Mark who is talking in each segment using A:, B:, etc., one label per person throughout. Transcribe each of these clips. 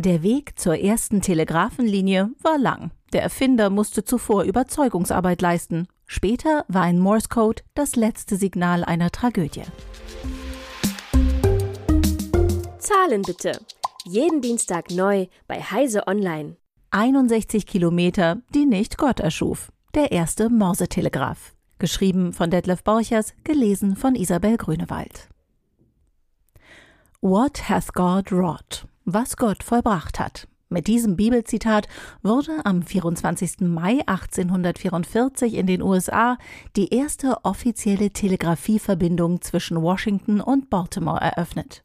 A: Der Weg zur ersten Telegrafenlinie war lang. Der Erfinder musste zuvor Überzeugungsarbeit leisten. Später war ein Morse Code das letzte Signal einer Tragödie.
B: Zahlen bitte. Jeden Dienstag neu bei Heise Online.
A: 61 Kilometer, die nicht Gott erschuf. Der erste Morsetelegraph. Geschrieben von Detlef Borchers, gelesen von Isabel Grünewald. What hath God wrought? Was Gott vollbracht hat. Mit diesem Bibelzitat wurde am 24. Mai 1844 in den USA die erste offizielle Telegrafieverbindung zwischen Washington und Baltimore eröffnet.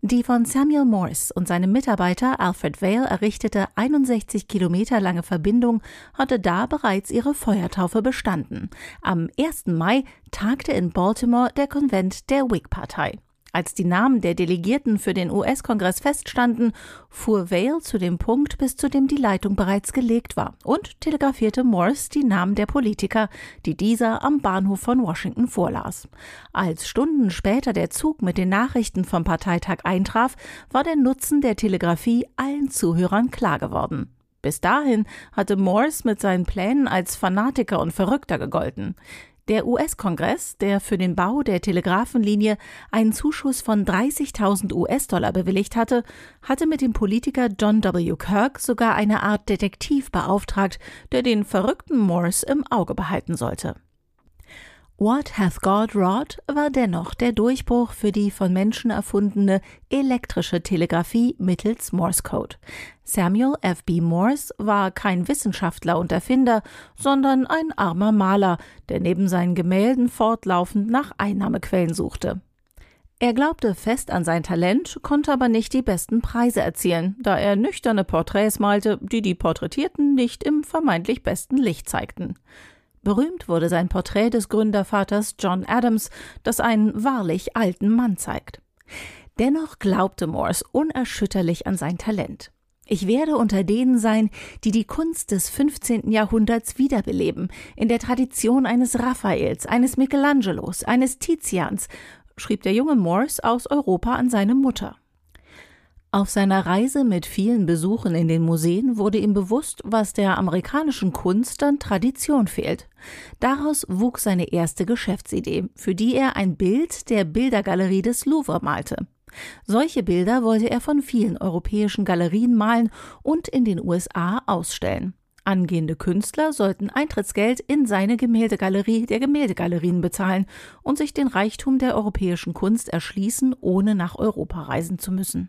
A: Die von Samuel Morse und seinem Mitarbeiter Alfred Vail errichtete 61 Kilometer lange Verbindung hatte da bereits ihre Feuertaufe bestanden. Am 1. Mai tagte in Baltimore der Konvent der Whig-Partei. Als die Namen der Delegierten für den US-Kongress feststanden, fuhr Vale zu dem Punkt, bis zu dem die Leitung bereits gelegt war, und telegrafierte Morse die Namen der Politiker, die dieser am Bahnhof von Washington vorlas. Als Stunden später der Zug mit den Nachrichten vom Parteitag eintraf, war der Nutzen der Telegrafie allen Zuhörern klar geworden. Bis dahin hatte Morse mit seinen Plänen als Fanatiker und Verrückter gegolten. Der US-Kongress, der für den Bau der Telegrafenlinie einen Zuschuss von 30.000 US-Dollar bewilligt hatte, hatte mit dem Politiker John W. Kirk sogar eine Art Detektiv beauftragt, der den verrückten Morse im Auge behalten sollte. What Hath God Wrought war dennoch der Durchbruch für die von Menschen erfundene elektrische Telegrafie mittels Morse Code. Samuel F. B. Morse war kein Wissenschaftler und Erfinder, sondern ein armer Maler, der neben seinen Gemälden fortlaufend nach Einnahmequellen suchte. Er glaubte fest an sein Talent, konnte aber nicht die besten Preise erzielen, da er nüchterne Porträts malte, die die Porträtierten nicht im vermeintlich besten Licht zeigten. Berühmt wurde sein Porträt des Gründervaters John Adams, das einen wahrlich alten Mann zeigt. Dennoch glaubte Morse unerschütterlich an sein Talent. Ich werde unter denen sein, die die Kunst des 15. Jahrhunderts wiederbeleben, in der Tradition eines Raffaels, eines Michelangelos, eines Tizians, schrieb der junge Morse aus Europa an seine Mutter. Auf seiner Reise mit vielen Besuchen in den Museen wurde ihm bewusst, was der amerikanischen Kunst an Tradition fehlt. Daraus wuchs seine erste Geschäftsidee, für die er ein Bild der Bildergalerie des Louvre malte. Solche Bilder wollte er von vielen europäischen Galerien malen und in den USA ausstellen. Angehende Künstler sollten Eintrittsgeld in seine Gemäldegalerie der Gemäldegalerien bezahlen und sich den Reichtum der europäischen Kunst erschließen, ohne nach Europa reisen zu müssen.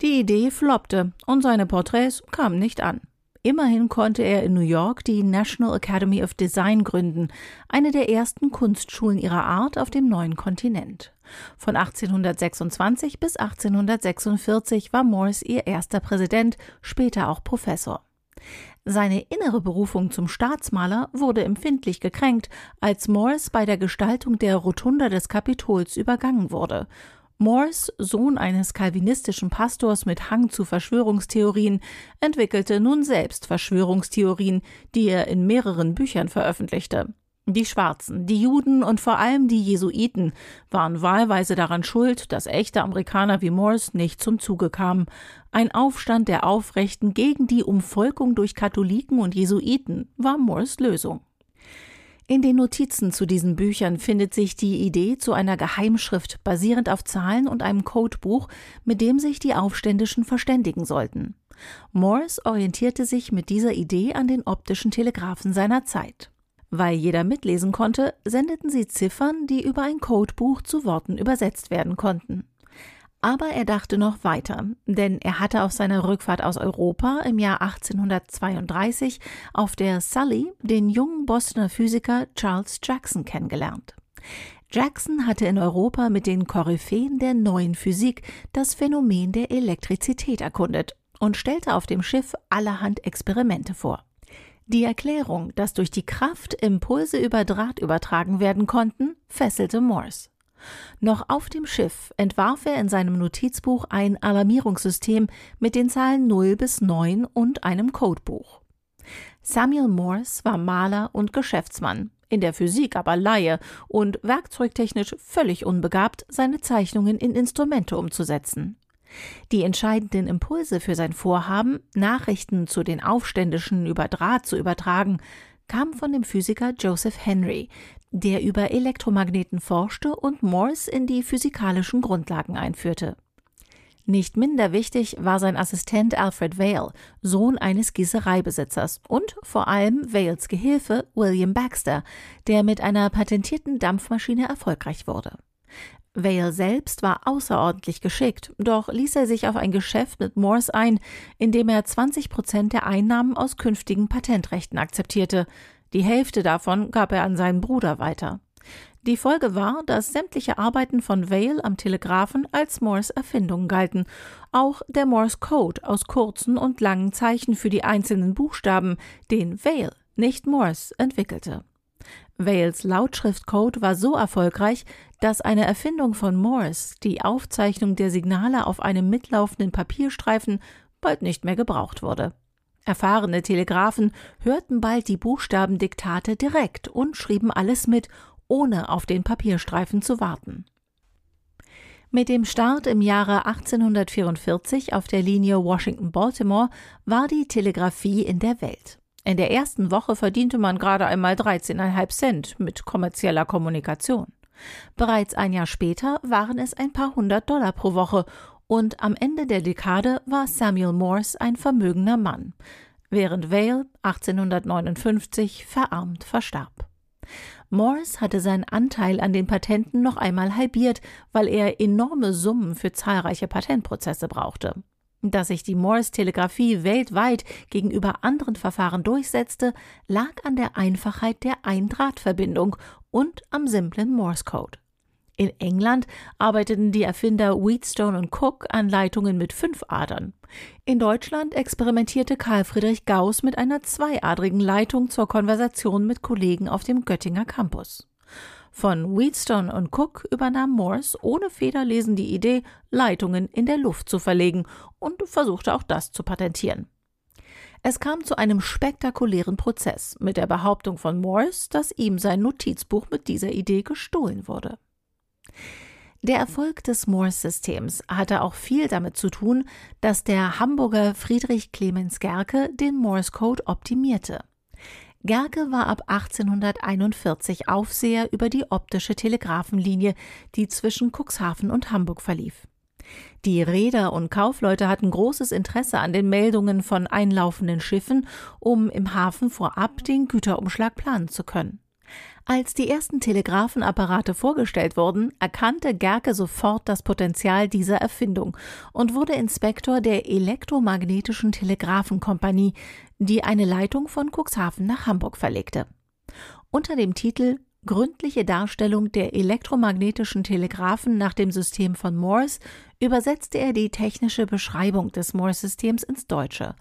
A: Die Idee floppte und seine Porträts kamen nicht an. Immerhin konnte er in New York die National Academy of Design gründen, eine der ersten Kunstschulen ihrer Art auf dem neuen Kontinent. Von 1826 bis 1846 war Morse ihr erster Präsident, später auch Professor. Seine innere Berufung zum Staatsmaler wurde empfindlich gekränkt, als Morse bei der Gestaltung der Rotunda des Kapitols übergangen wurde Morse, Sohn eines kalvinistischen Pastors mit Hang zu Verschwörungstheorien, entwickelte nun selbst Verschwörungstheorien, die er in mehreren Büchern veröffentlichte. Die Schwarzen, die Juden und vor allem die Jesuiten waren wahlweise daran schuld, dass echte Amerikaner wie Morse nicht zum Zuge kamen. Ein Aufstand der Aufrechten gegen die Umvolkung durch Katholiken und Jesuiten war Morse Lösung. In den Notizen zu diesen Büchern findet sich die Idee zu einer Geheimschrift basierend auf Zahlen und einem Codebuch, mit dem sich die Aufständischen verständigen sollten. Morse orientierte sich mit dieser Idee an den optischen Telegraphen seiner Zeit. Weil jeder mitlesen konnte, sendeten sie Ziffern, die über ein Codebuch zu Worten übersetzt werden konnten. Aber er dachte noch weiter, denn er hatte auf seiner Rückfahrt aus Europa im Jahr 1832 auf der Sully den jungen Bostoner Physiker Charles Jackson kennengelernt. Jackson hatte in Europa mit den Koryphäen der neuen Physik das Phänomen der Elektrizität erkundet und stellte auf dem Schiff allerhand Experimente vor. Die Erklärung, dass durch die Kraft Impulse über Draht übertragen werden konnten, fesselte Morse. Noch auf dem Schiff entwarf er in seinem Notizbuch ein Alarmierungssystem mit den Zahlen 0 bis 9 und einem Codebuch. Samuel Morse war Maler und Geschäftsmann, in der Physik aber Laie und werkzeugtechnisch völlig unbegabt, seine Zeichnungen in Instrumente umzusetzen. Die entscheidenden Impulse für sein Vorhaben, Nachrichten zu den Aufständischen über Draht zu übertragen, kamen von dem Physiker Joseph Henry, der über Elektromagneten forschte und Morse in die physikalischen Grundlagen einführte. Nicht minder wichtig war sein Assistent Alfred Vail, Sohn eines Gießereibesitzers und vor allem Vails Gehilfe William Baxter, der mit einer patentierten Dampfmaschine erfolgreich wurde. Vail selbst war außerordentlich geschickt, doch ließ er sich auf ein Geschäft mit Morse ein, in dem er 20 Prozent der Einnahmen aus künftigen Patentrechten akzeptierte. Die Hälfte davon gab er an seinen Bruder weiter. Die Folge war, dass sämtliche Arbeiten von Vail am Telegraphen als Morse Erfindung galten. Auch der Morse Code aus kurzen und langen Zeichen für die einzelnen Buchstaben, den Vail, nicht Morse, entwickelte. Vails Lautschriftcode war so erfolgreich, dass eine Erfindung von Morse, die Aufzeichnung der Signale auf einem mitlaufenden Papierstreifen, bald nicht mehr gebraucht wurde. Erfahrene Telegraphen hörten bald die Buchstabendiktate direkt und schrieben alles mit, ohne auf den Papierstreifen zu warten. Mit dem Start im Jahre 1844 auf der Linie Washington-Baltimore war die Telegrafie in der Welt. In der ersten Woche verdiente man gerade einmal 13,5 Cent mit kommerzieller Kommunikation. Bereits ein Jahr später waren es ein paar hundert Dollar pro Woche und am Ende der Dekade war Samuel Morse ein vermögender Mann, während Vale 1859 verarmt verstarb. Morse hatte seinen Anteil an den Patenten noch einmal halbiert, weil er enorme Summen für zahlreiche Patentprozesse brauchte. Dass sich die Morse-Telegraphie weltweit gegenüber anderen Verfahren durchsetzte, lag an der Einfachheit der Eindrahtverbindung und am simplen Morse-Code. In England arbeiteten die Erfinder Wheatstone und Cook an Leitungen mit fünf Adern. In Deutschland experimentierte Karl Friedrich Gauss mit einer zweiadrigen Leitung zur Konversation mit Kollegen auf dem Göttinger Campus. Von Wheatstone und Cook übernahm Morse ohne Federlesen die Idee, Leitungen in der Luft zu verlegen und versuchte auch das zu patentieren. Es kam zu einem spektakulären Prozess mit der Behauptung von Morse, dass ihm sein Notizbuch mit dieser Idee gestohlen wurde. Der Erfolg des Morse-Systems hatte auch viel damit zu tun, dass der Hamburger Friedrich Clemens Gerke den Morse-Code optimierte. Gerke war ab 1841 Aufseher über die optische Telegrafenlinie, die zwischen Cuxhaven und Hamburg verlief. Die Reeder und Kaufleute hatten großes Interesse an den Meldungen von einlaufenden Schiffen, um im Hafen vorab den Güterumschlag planen zu können. Als die ersten Telegrafenapparate vorgestellt wurden, erkannte Gerke sofort das Potenzial dieser Erfindung und wurde Inspektor der Elektromagnetischen Telegrafenkompanie, die eine Leitung von Cuxhaven nach Hamburg verlegte. Unter dem Titel Gründliche Darstellung der elektromagnetischen Telegraphen nach dem System von Morse übersetzte er die technische Beschreibung des Morse-Systems ins Deutsche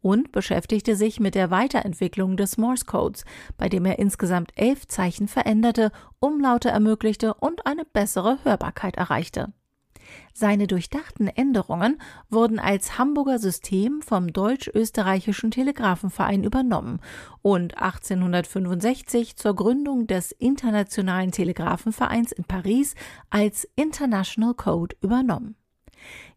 A: und beschäftigte sich mit der Weiterentwicklung des Morse-Codes, bei dem er insgesamt elf Zeichen veränderte, Umlaute ermöglichte und eine bessere Hörbarkeit erreichte. Seine durchdachten Änderungen wurden als Hamburger System vom Deutsch-Österreichischen Telegrafenverein übernommen und 1865 zur Gründung des Internationalen Telegrafenvereins in Paris als International Code übernommen.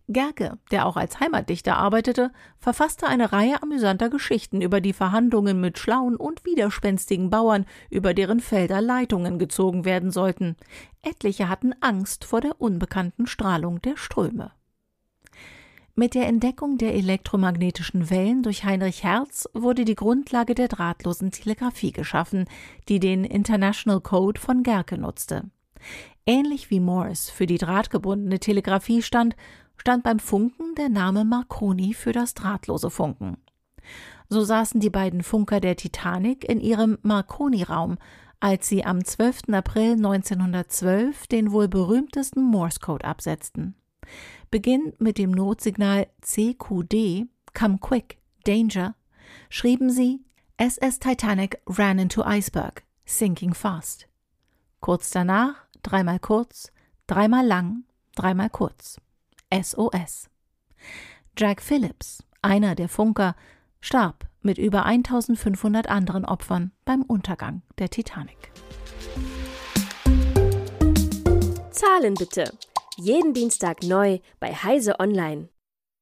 A: Gerke, der auch als Heimatdichter arbeitete, verfasste eine Reihe amüsanter Geschichten über die Verhandlungen mit schlauen und widerspenstigen Bauern, über deren Felder Leitungen gezogen werden sollten. Etliche hatten Angst vor der unbekannten Strahlung der Ströme. Mit der Entdeckung der elektromagnetischen Wellen durch Heinrich Hertz wurde die Grundlage der drahtlosen Telegrafie geschaffen, die den International Code von Gerke nutzte. Ähnlich wie Morse für die drahtgebundene Telegrafie stand, stand beim Funken der Name Marconi für das drahtlose Funken. So saßen die beiden Funker der Titanic in ihrem Marconi-Raum, als sie am 12. April 1912 den wohl berühmtesten Morse-Code absetzten. Beginnend mit dem Notsignal CQD, Come Quick, Danger, schrieben sie SS Titanic ran into iceberg, sinking fast. Kurz danach, dreimal kurz, dreimal lang, dreimal kurz. SOS. Jack Phillips, einer der Funker, starb mit über 1500 anderen Opfern beim Untergang der Titanic.
B: Zahlen bitte. Jeden Dienstag neu bei Heise Online.